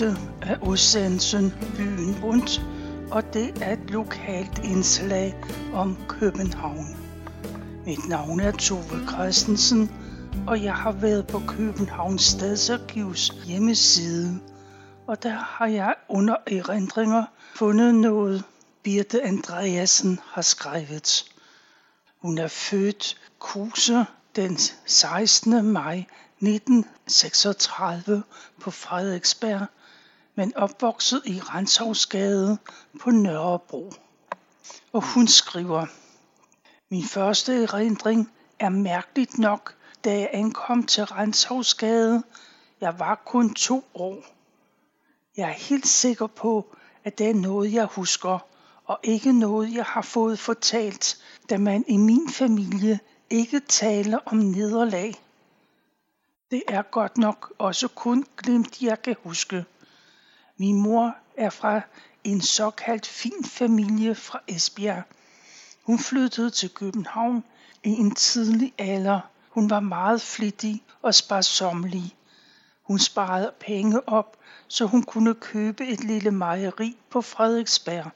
Dette er udsendelsen Byen Rundt, og det er et lokalt indslag om København. Mit navn er Tove Christensen, og jeg har været på Københavns Stadsarkivs hjemmeside. Og der har jeg under erindringer fundet noget, Birte Andreasen har skrevet. Hun er født Kuse den 16. maj 1936 på Frederiksberg, men opvokset i Renshavsgade på Nørrebro. Og hun skriver, Min første erindring er mærkeligt nok, da jeg ankom til Renshavsgade. Jeg var kun to år. Jeg er helt sikker på, at det er noget, jeg husker, og ikke noget, jeg har fået fortalt, da man i min familie ikke taler om nederlag. Det er godt nok også kun glimt, jeg kan huske. Min mor er fra en såkaldt fin familie fra Esbjerg. Hun flyttede til København i en tidlig alder. Hun var meget flittig og sparsomlig. Hun sparede penge op, så hun kunne købe et lille mejeri på Frederiksberg.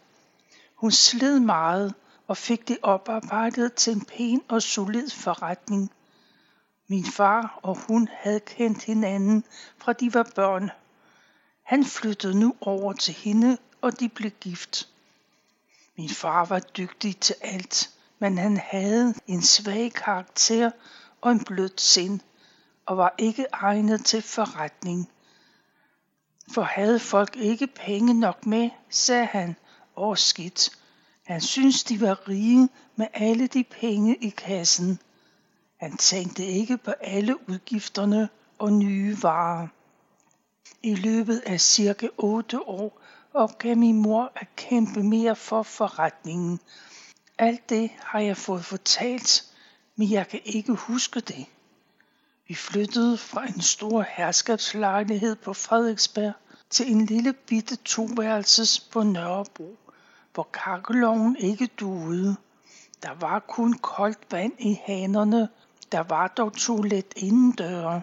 Hun sled meget og fik det oparbejdet til en pæn og solid forretning. Min far og hun havde kendt hinanden fra de var børn. Han flyttede nu over til hende, og de blev gift. Min far var dygtig til alt, men han havde en svag karakter og en blødt sind, og var ikke egnet til forretning. For havde folk ikke penge nok med, sagde han, og skidt. Han syntes, de var rige med alle de penge i kassen. Han tænkte ikke på alle udgifterne og nye varer. I løbet af cirka 8 år opgav min mor at kæmpe mere for forretningen. Alt det har jeg fået fortalt, men jeg kan ikke huske det. Vi flyttede fra en stor herskabslejlighed på Frederiksberg til en lille bitte toværelses på Nørrebro, hvor kakkeloven ikke duede. Der var kun koldt vand i hanerne der var dog toilet indendøre.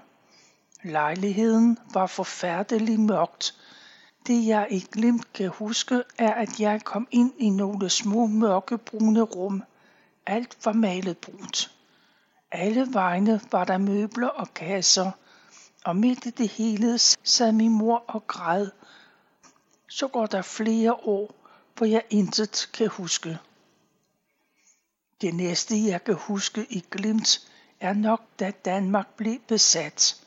Lejligheden var forfærdelig mørkt. Det jeg i glimt kan huske, er, at jeg kom ind i nogle små mørkebrune rum. Alt var malet brunt. Alle vegne var der møbler og kasser, og midt i det hele sad min mor og græd. Så går der flere år, hvor jeg intet kan huske. Det næste, jeg kan huske i glimt, er nok, da Danmark blev besat.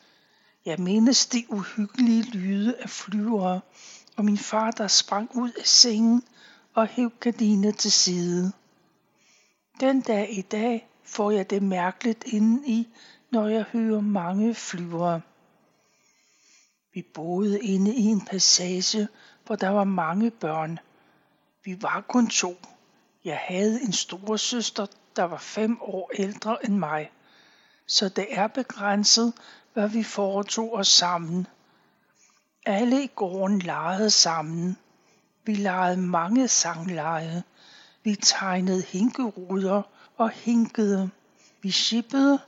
Jeg mindes de uhyggelige lyde af flyvere, og min far, der sprang ud af sengen og hæv gardinet til side. Den dag i dag får jeg det mærkeligt indeni, når jeg hører mange flyvere. Vi boede inde i en passage, hvor der var mange børn. Vi var kun to. Jeg havde en storesøster, der var fem år ældre end mig så det er begrænset, hvad vi foretog os sammen. Alle i gården legede sammen. Vi legede mange sangleje. Vi tegnede hinkeruder og hinkede. Vi shippede.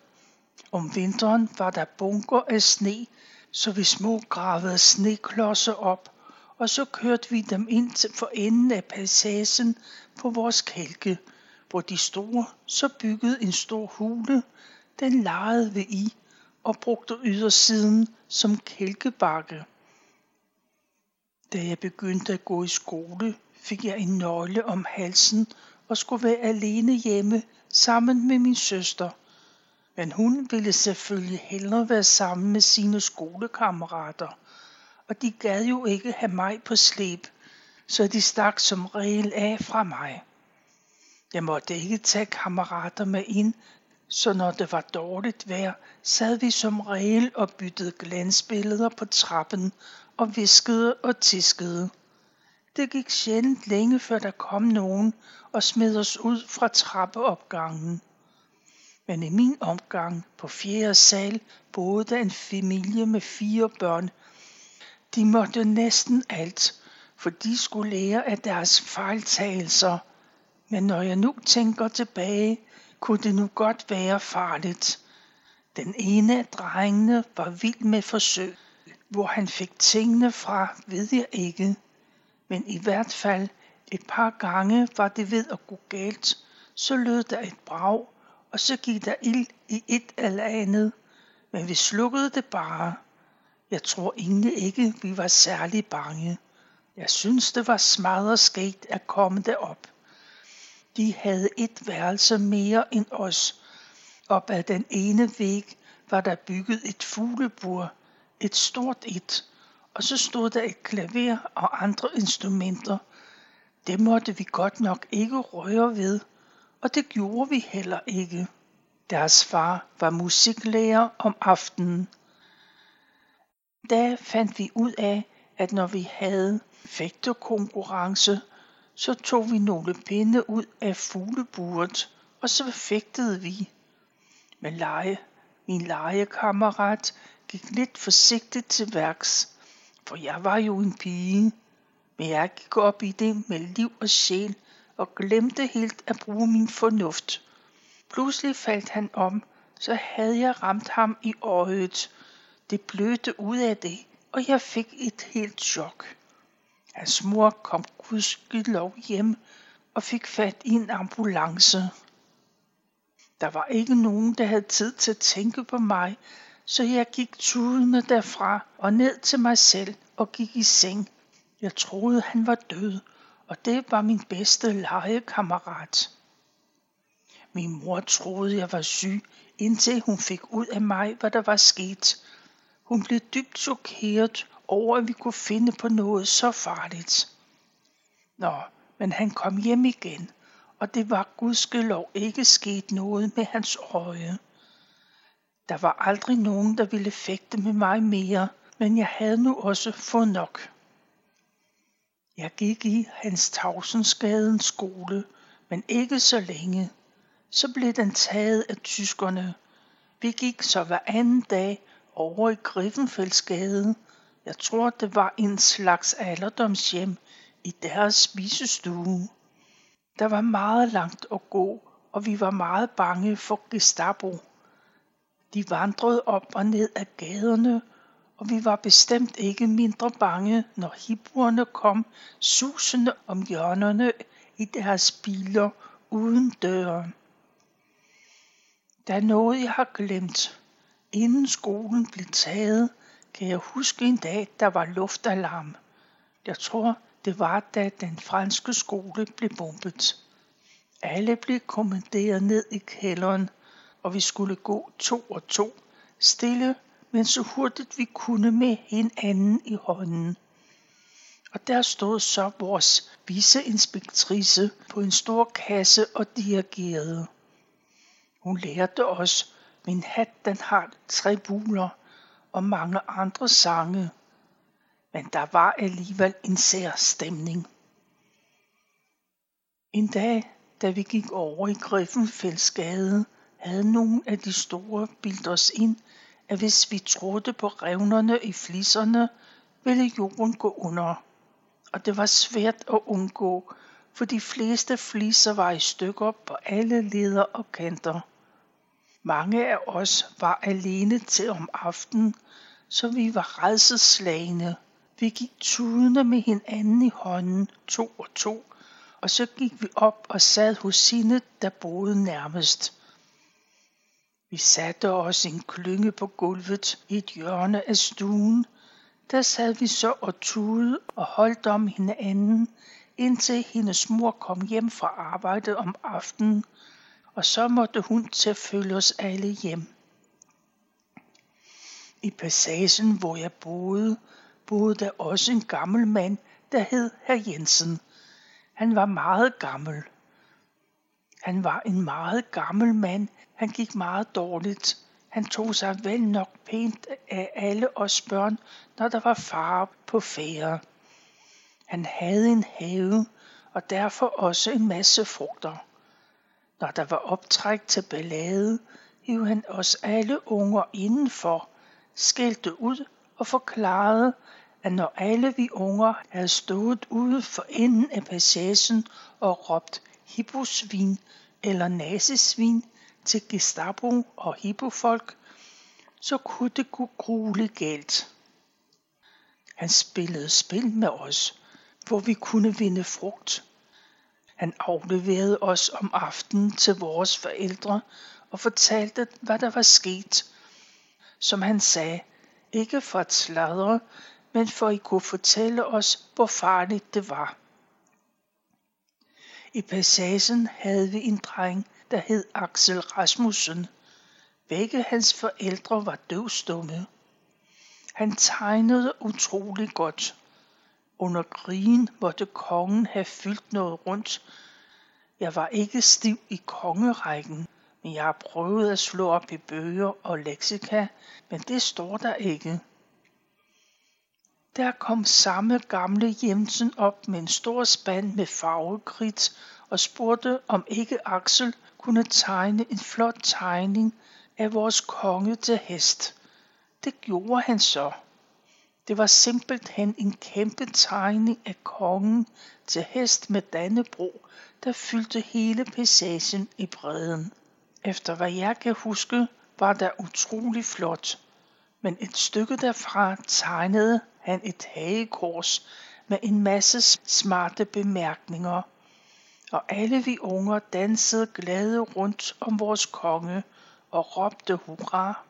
Om vinteren var der bunker af sne, så vi små gravede sneklodser op, og så kørte vi dem ind til for enden af passagen på vores kælke, hvor de store så byggede en stor hule, den legede vi i og brugte ydersiden som kælkebakke. Da jeg begyndte at gå i skole, fik jeg en nøgle om halsen og skulle være alene hjemme sammen med min søster. Men hun ville selvfølgelig hellere være sammen med sine skolekammerater, og de gad jo ikke have mig på slæb, så de stak som regel af fra mig. Jeg måtte ikke tage kammerater med ind, så når det var dårligt vejr, sad vi som regel og byttede glansbilleder på trappen og viskede og tiskede. Det gik sjældent længe, før der kom nogen og smed os ud fra trappeopgangen. Men i min omgang på fjerde sal boede der en familie med fire børn. De måtte næsten alt, for de skulle lære af deres fejltagelser. Men når jeg nu tænker tilbage, kunne det nu godt være farligt. Den ene af drengene var vild med forsøg. Hvor han fik tingene fra, ved jeg ikke. Men i hvert fald et par gange var det ved at gå galt. Så lød der et brag, og så gik der ild i et eller andet. Men vi slukkede det bare. Jeg tror egentlig ikke, vi var særlig bange. Jeg synes, det var smadret sket at komme derop. De havde et værelse mere end os. Op ad den ene væg var der bygget et fuglebur, et stort et, og så stod der et klaver og andre instrumenter. Det måtte vi godt nok ikke røre ved, og det gjorde vi heller ikke. Deres far var musiklærer om aftenen. Da fandt vi ud af, at når vi havde fægtekonkurrence, så tog vi nogle pinde ud af fugleburet, og så fægtede vi. Men lege, min legekammerat gik lidt forsigtigt til værks, for jeg var jo en pige. Men jeg gik op i det med liv og sjæl og glemte helt at bruge min fornuft. Pludselig faldt han om, så havde jeg ramt ham i øjet. Det blødte ud af det, og jeg fik et helt chok. Hans mor kom gudskelov hjem og fik fat i en ambulance. Der var ikke nogen, der havde tid til at tænke på mig, så jeg gik tudende derfra og ned til mig selv og gik i seng. Jeg troede, han var død, og det var min bedste legekammerat. Min mor troede, jeg var syg, indtil hun fik ud af mig, hvad der var sket. Hun blev dybt chokeret over, at vi kunne finde på noget så farligt. Nå, men han kom hjem igen, og det var gudskelov ikke sket noget med hans øje. Der var aldrig nogen, der ville fægte med mig mere, men jeg havde nu også fået nok. Jeg gik i hans Tavsensgadens skole, men ikke så længe. Så blev den taget af tyskerne. Vi gik så hver anden dag over i Griffenfeldsgade. Jeg tror, det var en slags alderdomshjem i deres spisestue. Der var meget langt at gå, og vi var meget bange for Gestapo. De vandrede op og ned ad gaderne, og vi var bestemt ikke mindre bange, når hippuerne kom susende om hjørnerne i deres biler uden døren. Der er noget, jeg har glemt. Inden skolen blev taget, kan jeg huske en dag, der var luftalarm. Jeg tror, det var, da den franske skole blev bombet. Alle blev kommanderet ned i kælderen, og vi skulle gå to og to, stille, men så hurtigt vi kunne med hinanden i hånden. Og der stod så vores viceinspektrice på en stor kasse og dirigerede. Hun lærte os, min hat den har tre buler og mange andre sange. Men der var alligevel en sær stemning. En dag, da vi gik over i Griffenfeldsgade, havde nogle af de store bildt os ind, at hvis vi trådte på revnerne i flisserne, ville jorden gå under. Og det var svært at undgå, for de fleste fliser var i stykker på alle leder og kanter. Mange af os var alene til om aftenen, så vi var redselslagende. Vi gik tudende med hinanden i hånden, to og to, og så gik vi op og sad hos sine, der boede nærmest. Vi satte os en klynge på gulvet i et hjørne af stuen. Der sad vi så og tude og holdt om hinanden, indtil hendes mor kom hjem fra arbejde om aftenen, og så måtte hun til at følge os alle hjem. I passagen, hvor jeg boede, boede der også en gammel mand, der hed herr Jensen. Han var meget gammel. Han var en meget gammel mand. Han gik meget dårligt. Han tog sig vel nok pænt af alle os børn, når der var far på færre. Han havde en have, og derfor også en masse frugter. Når der var optræk til ballade, hiv han os alle unger indenfor, skældte ud og forklarede, at når alle vi unger havde stået ude for enden af passagen og råbt hipposvin eller nazisvin til Gestapo og hippofolk, så kunne det gå grueligt galt. Han spillede spil med os, hvor vi kunne vinde frugt. Han afleverede os om aftenen til vores forældre og fortalte, hvad der var sket. Som han sagde, ikke for at sladre, men for I kunne fortælle os, hvor farligt det var. I passagen havde vi en dreng, der hed Axel Rasmussen. Begge hans forældre var døvstumme. Han tegnede utrolig godt. Under krigen måtte kongen have fyldt noget rundt. Jeg var ikke stiv i kongerækken, men jeg har prøvet at slå op i bøger og leksika, men det står der ikke. Der kom samme gamle Jensen op med en stor spand med farvekridt og spurgte, om ikke Axel kunne tegne en flot tegning af vores konge til hest. Det gjorde han så. Det var simpelthen en kæmpe tegning af kongen til hest med Dannebro, der fyldte hele passagen i bredden. Efter hvad jeg kan huske, var der utrolig flot. Men et stykke derfra tegnede han et hagekors med en masse smarte bemærkninger. Og alle vi unger dansede glade rundt om vores konge og råbte hurra.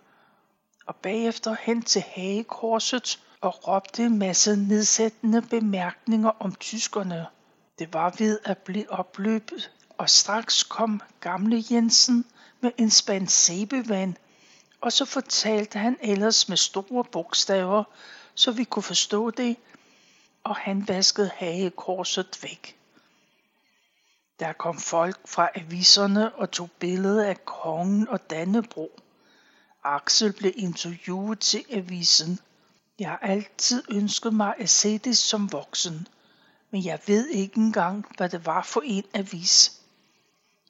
Og bagefter hen til hagekorset og råbte en masse nedsættende bemærkninger om tyskerne. Det var ved at blive opløbet, og straks kom gamle Jensen med en spand sæbevand, og så fortalte han ellers med store bogstaver, så vi kunne forstå det, og han vaskede hagekorset væk. Der kom folk fra aviserne og tog billeder af kongen og Dannebro. Axel blev interviewet til avisen. Jeg har altid ønsket mig at se det som voksen, men jeg ved ikke engang, hvad det var for en avis.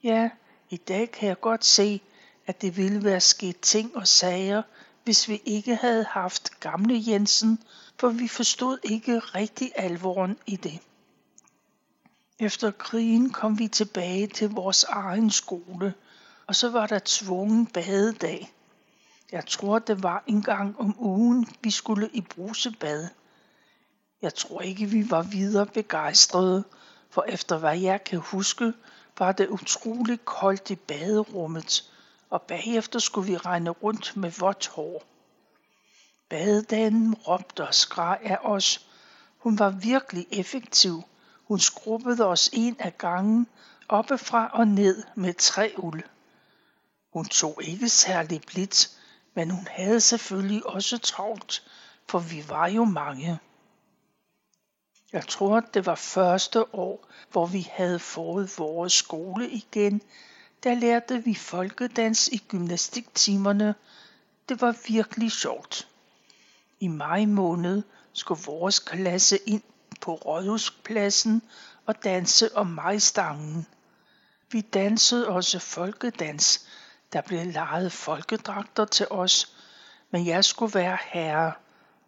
Ja, i dag kan jeg godt se, at det ville være sket ting og sager, hvis vi ikke havde haft gamle Jensen, for vi forstod ikke rigtig alvoren i det. Efter krigen kom vi tilbage til vores egen skole, og så var der tvungen badedag. Jeg tror, det var en gang om ugen, vi skulle i brusebad. Jeg tror ikke, vi var videre begejstrede, for efter hvad jeg kan huske, var det utrolig koldt i baderummet, og bagefter skulle vi regne rundt med vådt hår. Badedamen råbte og skreg af os. Hun var virkelig effektiv. Hun skrubbede os en af gangen, oppefra og ned med tre uld. Hun tog ikke særlig blidt, men hun havde selvfølgelig også travlt, for vi var jo mange. Jeg tror, det var første år, hvor vi havde fået vores skole igen. Der lærte vi folkedans i gymnastiktimerne. Det var virkelig sjovt. I maj måned skulle vores klasse ind på Rådhuspladsen og danse om majstangen. Vi dansede også folkedans. Der blev lejet folkedragter til os, men jeg skulle være herre.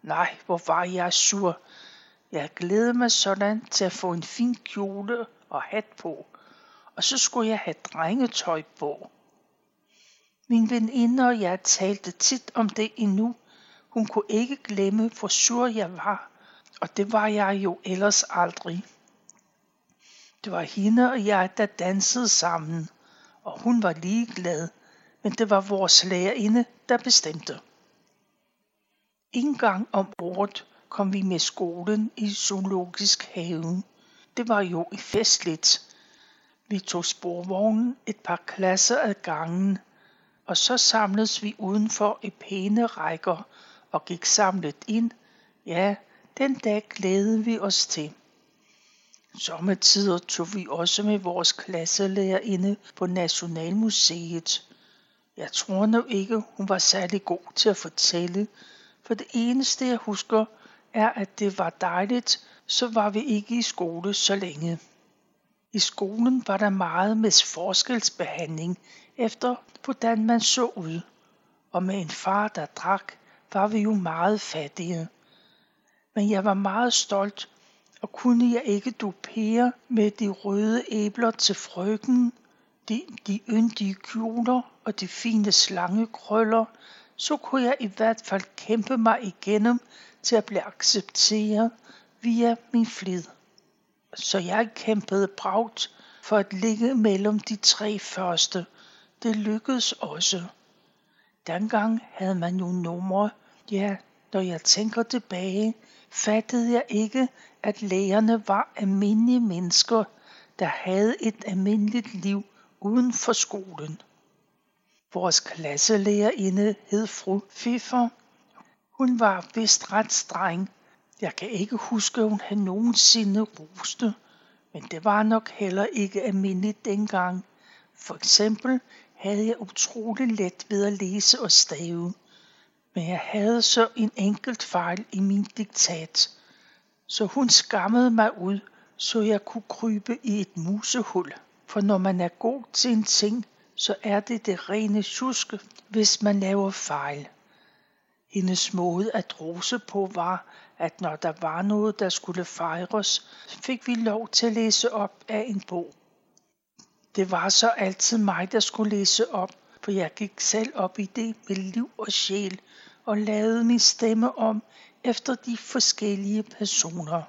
Nej, hvor var jeg sur. Jeg glædede mig sådan til at få en fin kjole og hat på, og så skulle jeg have drengetøj på. Min veninde og jeg talte tit om det endnu. Hun kunne ikke glemme, hvor sur jeg var, og det var jeg jo ellers aldrig. Det var hende og jeg, der dansede sammen, og hun var ligeglad, men det var vores lærerinde, der bestemte. En gang om året kom vi med skolen i zoologisk have. Det var jo festligt. Vi tog sporvognen et par klasser ad gangen, og så samledes vi udenfor i pæne rækker og gik samlet ind. Ja, den dag glædede vi os til. Sommetider tog vi også med vores klasselærerinde på Nationalmuseet. Jeg tror nu ikke, hun var særlig god til at fortælle, for det eneste jeg husker, er, at det var dejligt, så var vi ikke i skole så længe. I skolen var der meget med forskelsbehandling efter, hvordan man så ud. Og med en far, der drak, var vi jo meget fattige. Men jeg var meget stolt, og kunne jeg ikke dupere med de røde æbler til frøken, de, de yndige kjoler og de fine slangekrøller, så kunne jeg i hvert fald kæmpe mig igennem til at blive accepteret via min flid. Så jeg kæmpede bragt for at ligge mellem de tre første. Det lykkedes også. Dengang havde man jo numre. Ja, når jeg tænker tilbage, fattede jeg ikke, at lægerne var almindelige mennesker, der havde et almindeligt liv uden for skolen. Vores klasselærerinde hed fru Fiffer. Hun var vist ret streng. Jeg kan ikke huske, at hun havde nogensinde roste, men det var nok heller ikke almindeligt dengang. For eksempel havde jeg utrolig let ved at læse og stave, men jeg havde så en enkelt fejl i min diktat. Så hun skammede mig ud, så jeg kunne krybe i et musehul. For når man er god til en ting, så er det det rene tjuske, hvis man laver fejl. Hendes måde at rose på var, at når der var noget, der skulle fejres, fik vi lov til at læse op af en bog. Det var så altid mig, der skulle læse op, for jeg gik selv op i det med liv og sjæl og lavede min stemme om efter de forskellige personer.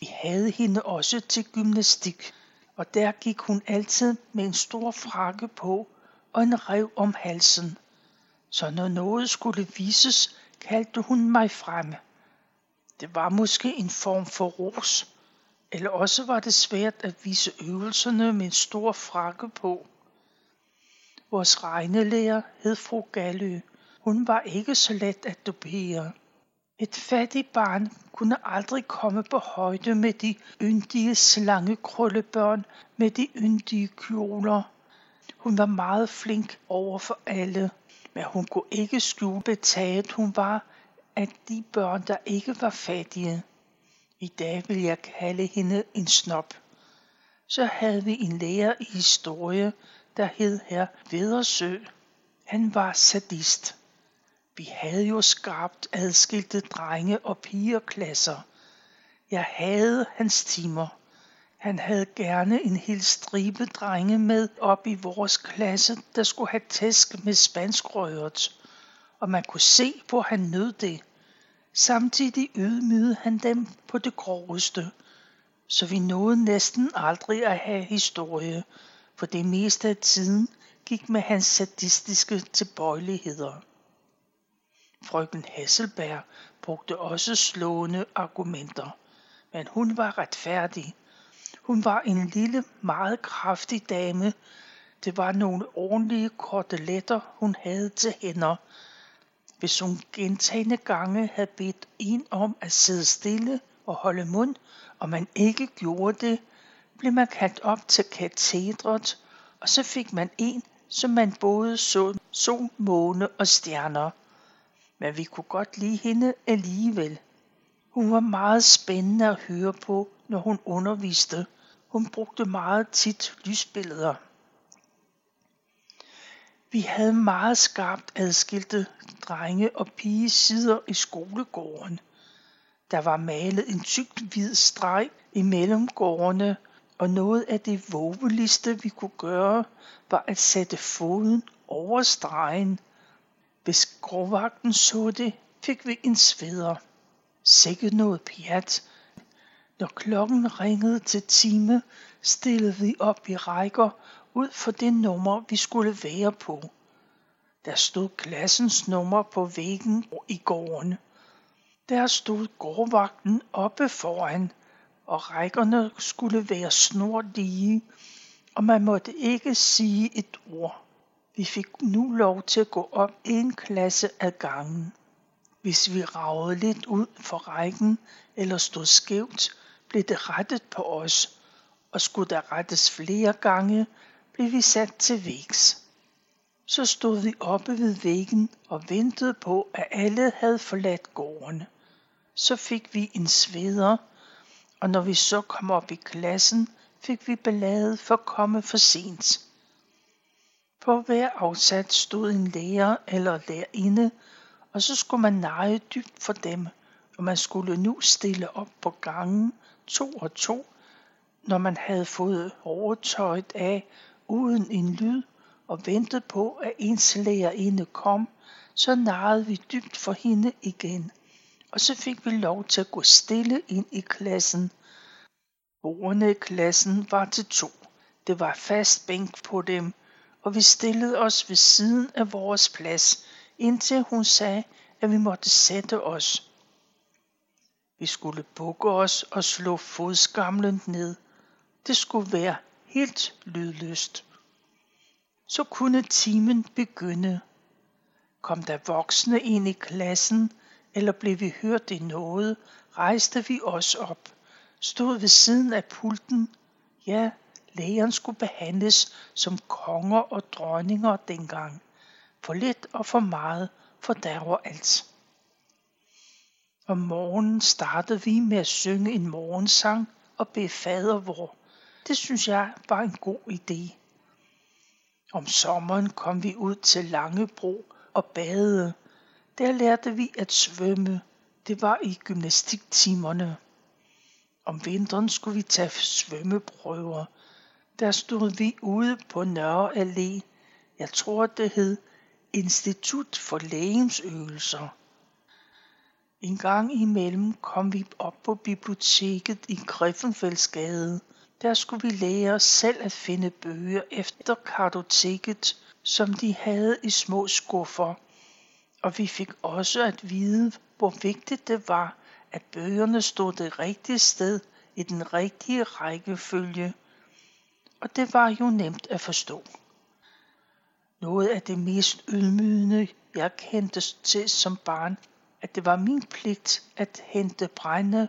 Vi havde hende også til gymnastik, og der gik hun altid med en stor frakke på og en rev om halsen. Så når noget skulle vises, kaldte hun mig fremme. Det var måske en form for ros, eller også var det svært at vise øvelserne med en stor frakke på. Vores regnelærer hed fru Gallø. Hun var ikke så let at dopere. Et fattigt barn kunne aldrig komme på højde med de yndige slangekrøllebørn med de yndige kjoler. Hun var meget flink over for alle, men hun kunne ikke skjule betaget hun var af de børn, der ikke var fattige. I dag vil jeg kalde hende en snop. Så havde vi en lærer i historie, der hed her Vedersø. Han var sadist. Vi havde jo skarpt adskilte drenge- og pigerklasser. Jeg havde hans timer. Han havde gerne en hel stribe drenge med op i vores klasse, der skulle have tæsk med spanskrøret. Og man kunne se, hvor han nød det. Samtidig ydmygede han dem på det groveste. Så vi nåede næsten aldrig at have historie, for det meste af tiden gik med hans sadistiske tilbøjeligheder. Frøken Hasselberg brugte også slående argumenter, men hun var retfærdig. Hun var en lille, meget kraftig dame. Det var nogle ordentlige koteletter, hun havde til hænder. Hvis hun gentagende gange havde bedt en om at sidde stille og holde mund, og man ikke gjorde det, blev man kaldt op til katedret, og så fik man en, som man både så sol, måne og stjerner men vi kunne godt lide hende alligevel. Hun var meget spændende at høre på, når hun underviste. Hun brugte meget tit lysbilleder. Vi havde meget skarpt adskilte drenge og pige sider i skolegården. Der var malet en tyk hvid streg imellem gårdene, og noget af det vågeligste vi kunne gøre, var at sætte foden over stregen hvis grovvagten så det, fik vi en sveder. Sikke noget pjat. Når klokken ringede til time, stillede vi op i rækker ud for det nummer, vi skulle være på. Der stod klassens nummer på væggen i gården. Der stod gårdvagten oppe foran, og rækkerne skulle være snorlige, og man måtte ikke sige et ord. Vi fik nu lov til at gå op en klasse ad gangen. Hvis vi ragede lidt ud for rækken eller stod skævt, blev det rettet på os, og skulle der rettes flere gange, blev vi sat til vægs. Så stod vi oppe ved væggen og ventede på, at alle havde forladt gården. Så fik vi en sveder, og når vi så kom op i klassen, fik vi ballade for at komme for sent. På hver afsat stod en lærer eller lærerinde, og så skulle man neje dybt for dem, og man skulle nu stille op på gangen to og to, når man havde fået overtøjet af uden en lyd og ventede på, at ens lærerinde kom, så narrede vi dybt for hende igen, og så fik vi lov til at gå stille ind i klassen. Bordene i klassen var til to. Det var fast bænk på dem, og vi stillede os ved siden af vores plads, indtil hun sagde, at vi måtte sætte os. Vi skulle bukke os og slå fodskamlen ned. Det skulle være helt lydløst. Så kunne timen begynde. Kom der voksne ind i klassen, eller blev vi hørt i noget, rejste vi os op, stod ved siden af pulten. Ja, lægerne skulle behandles som konger og dronninger dengang. For lidt og for meget for der var alt. Om morgenen startede vi med at synge en morgensang og bede fader vor. Det synes jeg var en god idé. Om sommeren kom vi ud til Langebro og badede. Der lærte vi at svømme. Det var i gymnastiktimerne. Om vinteren skulle vi tage svømmeprøver. Der stod vi ude på Nørre Allé. Jeg tror, det hed Institut for Lægemsøvelser. En gang imellem kom vi op på biblioteket i Griffenfeldsgade. Der skulle vi lære os selv at finde bøger efter kartoteket, som de havde i små skuffer. Og vi fik også at vide, hvor vigtigt det var, at bøgerne stod det rigtige sted i den rigtige rækkefølge. Og det var jo nemt at forstå. Noget af det mest ydmygende, jeg kendte til som barn, at det var min pligt at hente brænde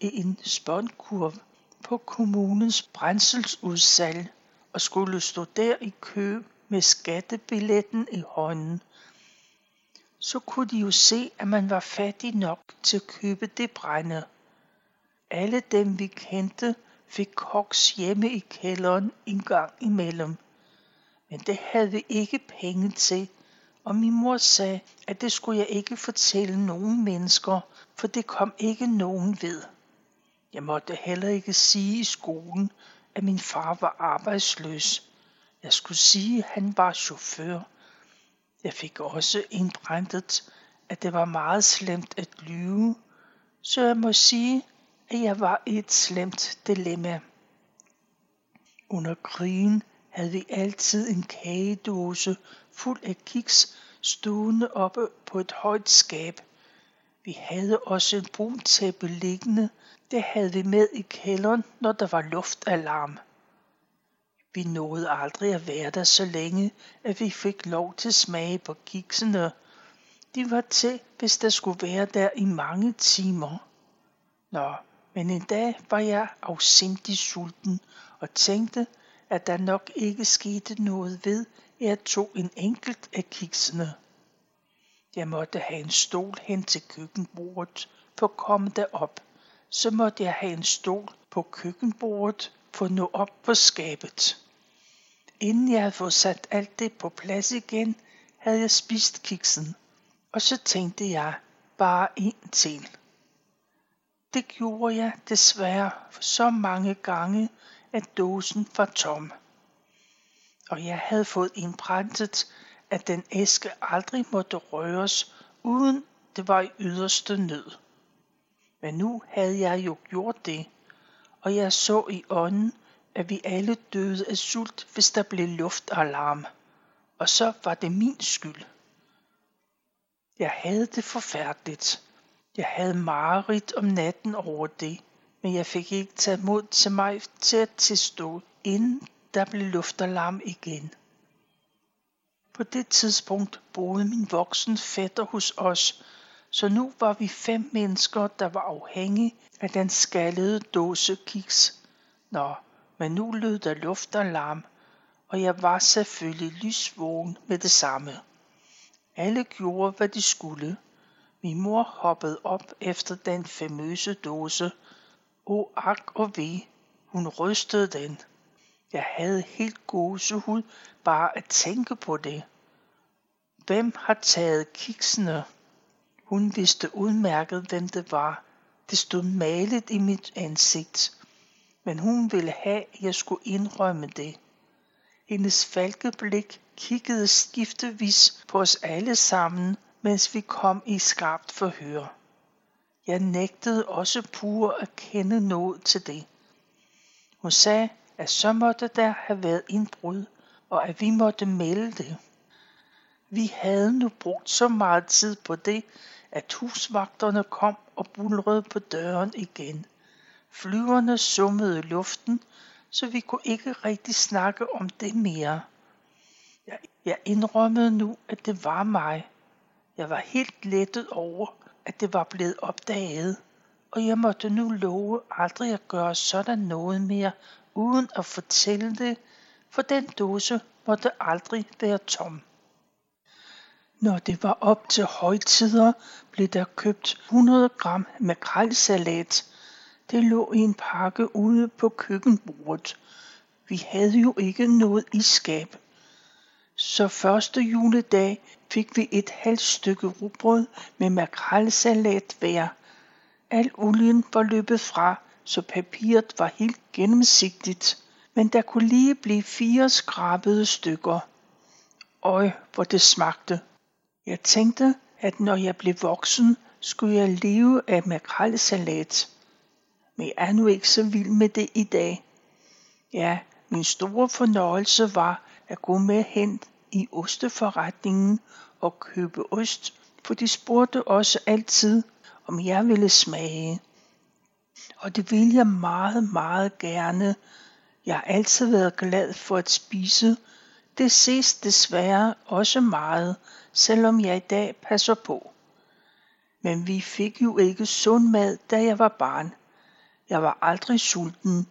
i en spåndkurv på kommunens brændselsudsalg og skulle stå der i kø med skattebilletten i hånden. Så kunne de jo se, at man var fattig nok til at købe det brænde. Alle dem vi kendte fik koks hjemme i kælderen en gang imellem. Men det havde vi ikke penge til, og min mor sagde, at det skulle jeg ikke fortælle nogen mennesker, for det kom ikke nogen ved. Jeg måtte heller ikke sige i skolen, at min far var arbejdsløs. Jeg skulle sige, at han var chauffør. Jeg fik også indbrændet, at det var meget slemt at lyve, så jeg må sige, at jeg var i et slemt dilemma. Under krigen havde vi altid en kagedåse fuld af kiks stående oppe på et højt skab. Vi havde også en brun tæppe liggende. Det havde vi med i kælderen, når der var luftalarm. Vi nåede aldrig at være der så længe, at vi fik lov til smage på kiksene. De var til, hvis der skulle være der i mange timer. Nå, men en dag var jeg afsindig sulten og tænkte, at der nok ikke skete noget ved, at jeg tog en enkelt af kiksene. Jeg måtte have en stol hen til køkkenbordet for at komme derop. Så måtte jeg have en stol på køkkenbordet for at nå op på skabet. Inden jeg havde fået sat alt det på plads igen, havde jeg spist kiksen. Og så tænkte jeg bare en til. Det gjorde jeg desværre så mange gange, at dåsen var tom. Og jeg havde fået indbrændt, at den æske aldrig måtte røres, uden det var i yderste nød. Men nu havde jeg jo gjort det, og jeg så i ånden, at vi alle døde af sult, hvis der blev luftalarm. Og så var det min skyld. Jeg havde det forfærdeligt. Jeg havde mareridt om natten over det, men jeg fik ikke taget mod til mig til at tilstå, inden der blev luftalarm igen. På det tidspunkt boede min voksen fætter hos os, så nu var vi fem mennesker, der var afhængige af den skaldede dåse kiks. Nå, men nu lød der luftalarm, og jeg var selvfølgelig lysvågen med det samme. Alle gjorde, hvad de skulle. Min mor hoppede op efter den famøse dåse. O ak og ve, hun rystede den. Jeg havde helt gåsehud bare at tænke på det. Hvem har taget kiksene? Hun vidste udmærket, hvem det var. Det stod malet i mit ansigt. Men hun ville have, at jeg skulle indrømme det. Hendes falkeblik kiggede skiftevis på os alle sammen, mens vi kom i skarpt forhør. Jeg nægtede også pur at kende noget til det. Hun sagde, at så måtte der have været indbrud, og at vi måtte melde det. Vi havde nu brugt så meget tid på det, at husvagterne kom og bulrede på døren igen. Flyverne summede i luften, så vi kunne ikke rigtig snakke om det mere. Jeg indrømmede nu, at det var mig. Jeg var helt lettet over, at det var blevet opdaget, og jeg måtte nu love aldrig at gøre sådan noget mere, uden at fortælle det, for den dåse måtte aldrig være tom. Når det var op til højtider, blev der købt 100 gram makrelsalat. Det lå i en pakke ude på køkkenbordet. Vi havde jo ikke noget i skab. Så første juledag fik vi et halvt stykke rugbrød med makrelsalat hver. Al olien var løbet fra, så papiret var helt gennemsigtigt, men der kunne lige blive fire skrabede stykker. Øj, hvor det smagte. Jeg tænkte, at når jeg blev voksen, skulle jeg leve af makrelsalat. Men jeg er nu ikke så vild med det i dag. Ja, min store fornøjelse var at gå med hen i osteforretningen og købe ost, for de spurgte også altid, om jeg ville smage. Og det vil jeg meget, meget gerne. Jeg har altid været glad for at spise. Det ses desværre også meget, selvom jeg i dag passer på. Men vi fik jo ikke sund mad, da jeg var barn. Jeg var aldrig sulten,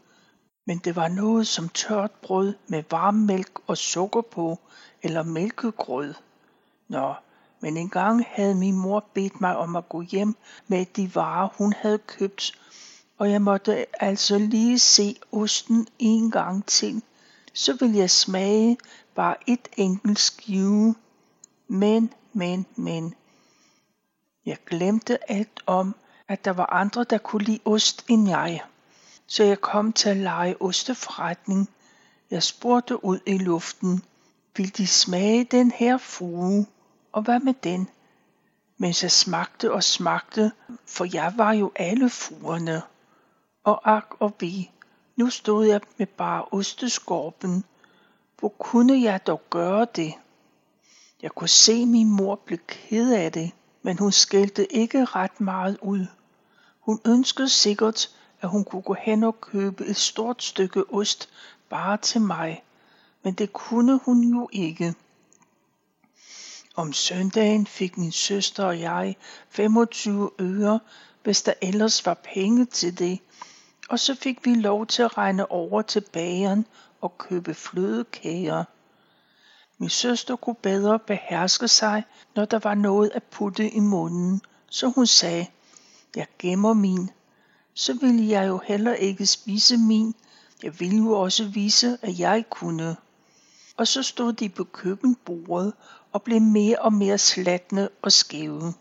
men det var noget som tørt brød med varm mælk og sukker på, eller mælkegrød. Nå, men engang havde min mor bedt mig om at gå hjem med de varer, hun havde købt, og jeg måtte altså lige se osten en gang til. Så ville jeg smage bare et enkelt skive. Men, men, men. Jeg glemte alt om, at der var andre, der kunne lide ost end jeg. Så jeg kom til at lege osteforretning. Jeg spurgte ud i luften, vil de smage den her frue? Og hvad med den? Mens jeg smagte og smagte, for jeg var jo alle fruerne. Og ak og vi, nu stod jeg med bare osteskorpen. Hvor kunne jeg dog gøre det? Jeg kunne se min mor blev ked af det, men hun skældte ikke ret meget ud. Hun ønskede sikkert, at hun kunne gå hen og købe et stort stykke ost bare til mig, men det kunne hun jo ikke. Om søndagen fik min søster og jeg 25 øre, hvis der ellers var penge til det, og så fik vi lov til at regne over til bageren og købe flødekager. Min søster kunne bedre beherske sig, når der var noget at putte i munden, så hun sagde, jeg gemmer min. Så ville jeg jo heller ikke spise min. Jeg ville jo også vise, at jeg kunne. Og så stod de på køkkenbordet og blev mere og mere slatne og skæve.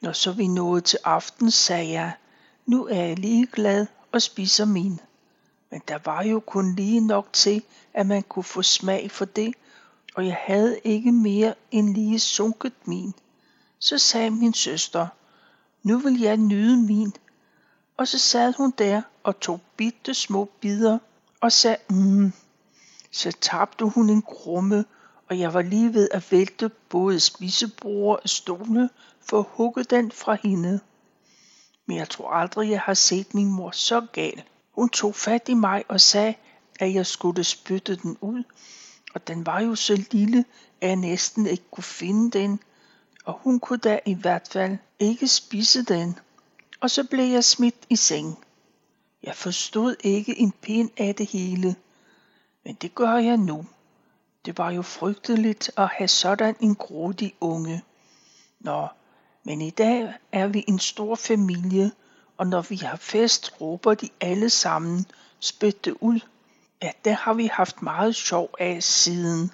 Når så vi nåede til aften, sagde jeg, nu er jeg lige glad og spiser min. Men der var jo kun lige nok til, at man kunne få smag for det, og jeg havde ikke mere end lige sunket min. Så sagde min søster, nu vil jeg nyde min. Og så sad hun der og tog bitte små bidder og sagde, mm. Så tabte hun en krumme, og jeg var lige ved at vælte både spisebord og stole for at hugge den fra hende. Men jeg tror aldrig, jeg har set min mor så gal. Hun tog fat i mig og sagde, at jeg skulle spytte den ud, og den var jo så lille, at jeg næsten ikke kunne finde den, og hun kunne da i hvert fald ikke spise den. Og så blev jeg smidt i seng. Jeg forstod ikke en pind af det hele, men det gør jeg nu. Det var jo frygteligt at have sådan en grådig unge. Nå, men i dag er vi en stor familie, og når vi har fest, råber de alle sammen, spytte ud. Ja, det har vi haft meget sjov af siden.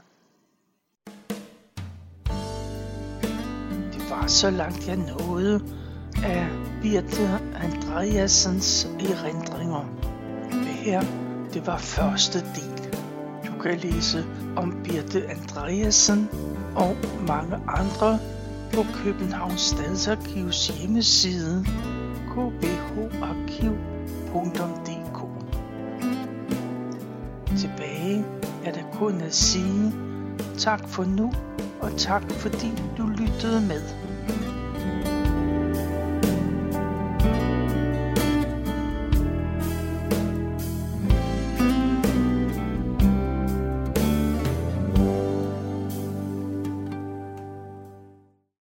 Det var så langt jeg nåede af Birte Andreasens erindringer. Det her, det var første del. Du kan læse om Birte Andreasen og mange andre på Københavns Stadsarkivs hjemmeside kbharkiv.dk. Tilbage er der kun at sige tak for nu, og tak fordi du lyttede med.